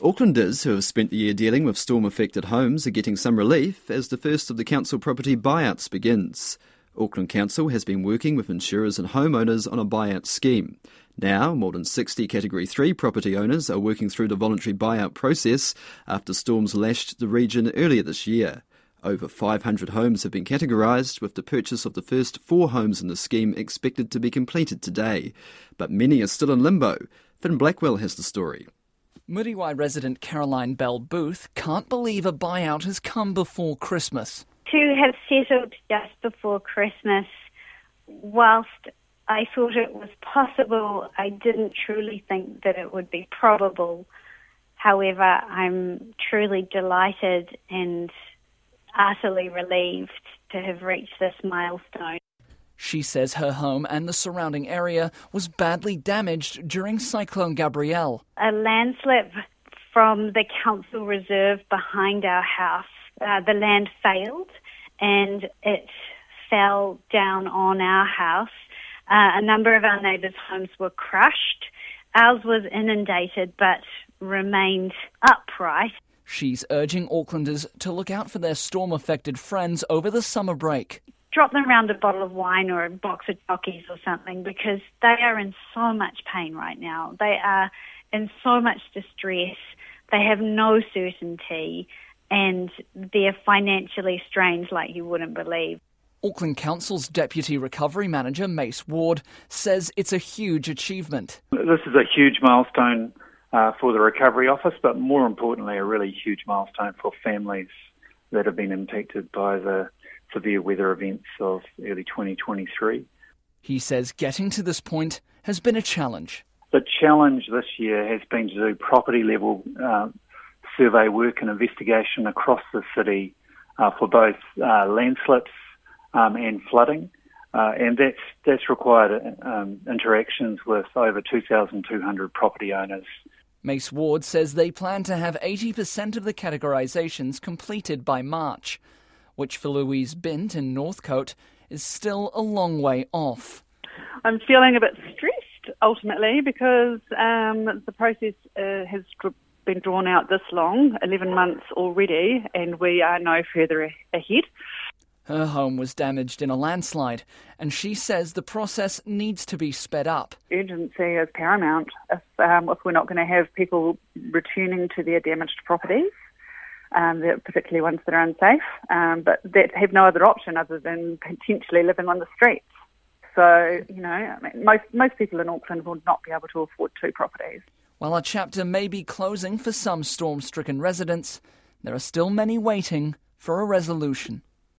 Aucklanders who have spent the year dealing with storm affected homes are getting some relief as the first of the council property buyouts begins. Auckland Council has been working with insurers and homeowners on a buyout scheme. Now, more than 60 Category 3 property owners are working through the voluntary buyout process after storms lashed the region earlier this year. Over 500 homes have been categorised, with the purchase of the first four homes in the scheme expected to be completed today. But many are still in limbo. Finn Blackwell has the story. Muriwai resident Caroline Bell Booth can't believe a buyout has come before Christmas. To have settled just before Christmas, whilst I thought it was possible, I didn't truly think that it would be probable. However, I'm truly delighted and utterly relieved to have reached this milestone. She says her home and the surrounding area was badly damaged during Cyclone Gabrielle. A landslip from the council reserve behind our house. Uh, the land failed and it fell down on our house. Uh, a number of our neighbours' homes were crushed. Ours was inundated but remained upright. She's urging Aucklanders to look out for their storm affected friends over the summer break drop them around a bottle of wine or a box of Takis or something because they are in so much pain right now. They are in so much distress. They have no certainty and they're financially strained like you wouldn't believe. Auckland Council's Deputy Recovery Manager, Mace Ward, says it's a huge achievement. This is a huge milestone uh, for the Recovery Office, but more importantly, a really huge milestone for families that have been impacted by the severe weather events of early 2023. He says getting to this point has been a challenge. The challenge this year has been to do property level uh, survey work and investigation across the city uh, for both uh, landslips um, and flooding. Uh, and that's that's required um, interactions with over 2,200 property owners. Mace Ward says they plan to have 80% of the categorisations completed by March which for Louise Bint in Northcote is still a long way off. I'm feeling a bit stressed ultimately because um, the process uh, has been drawn out this long 11 months already, and we are no further ahead. Her home was damaged in a landslide, and she says the process needs to be sped up. Urgency is paramount if, um, if we're not going to have people returning to their damaged properties um, particularly ones that are unsafe, um, but that have no other option other than potentially living on the streets. So, you know, I mean, most, most people in Auckland will not be able to afford two properties. While a chapter may be closing for some storm stricken residents, there are still many waiting for a resolution.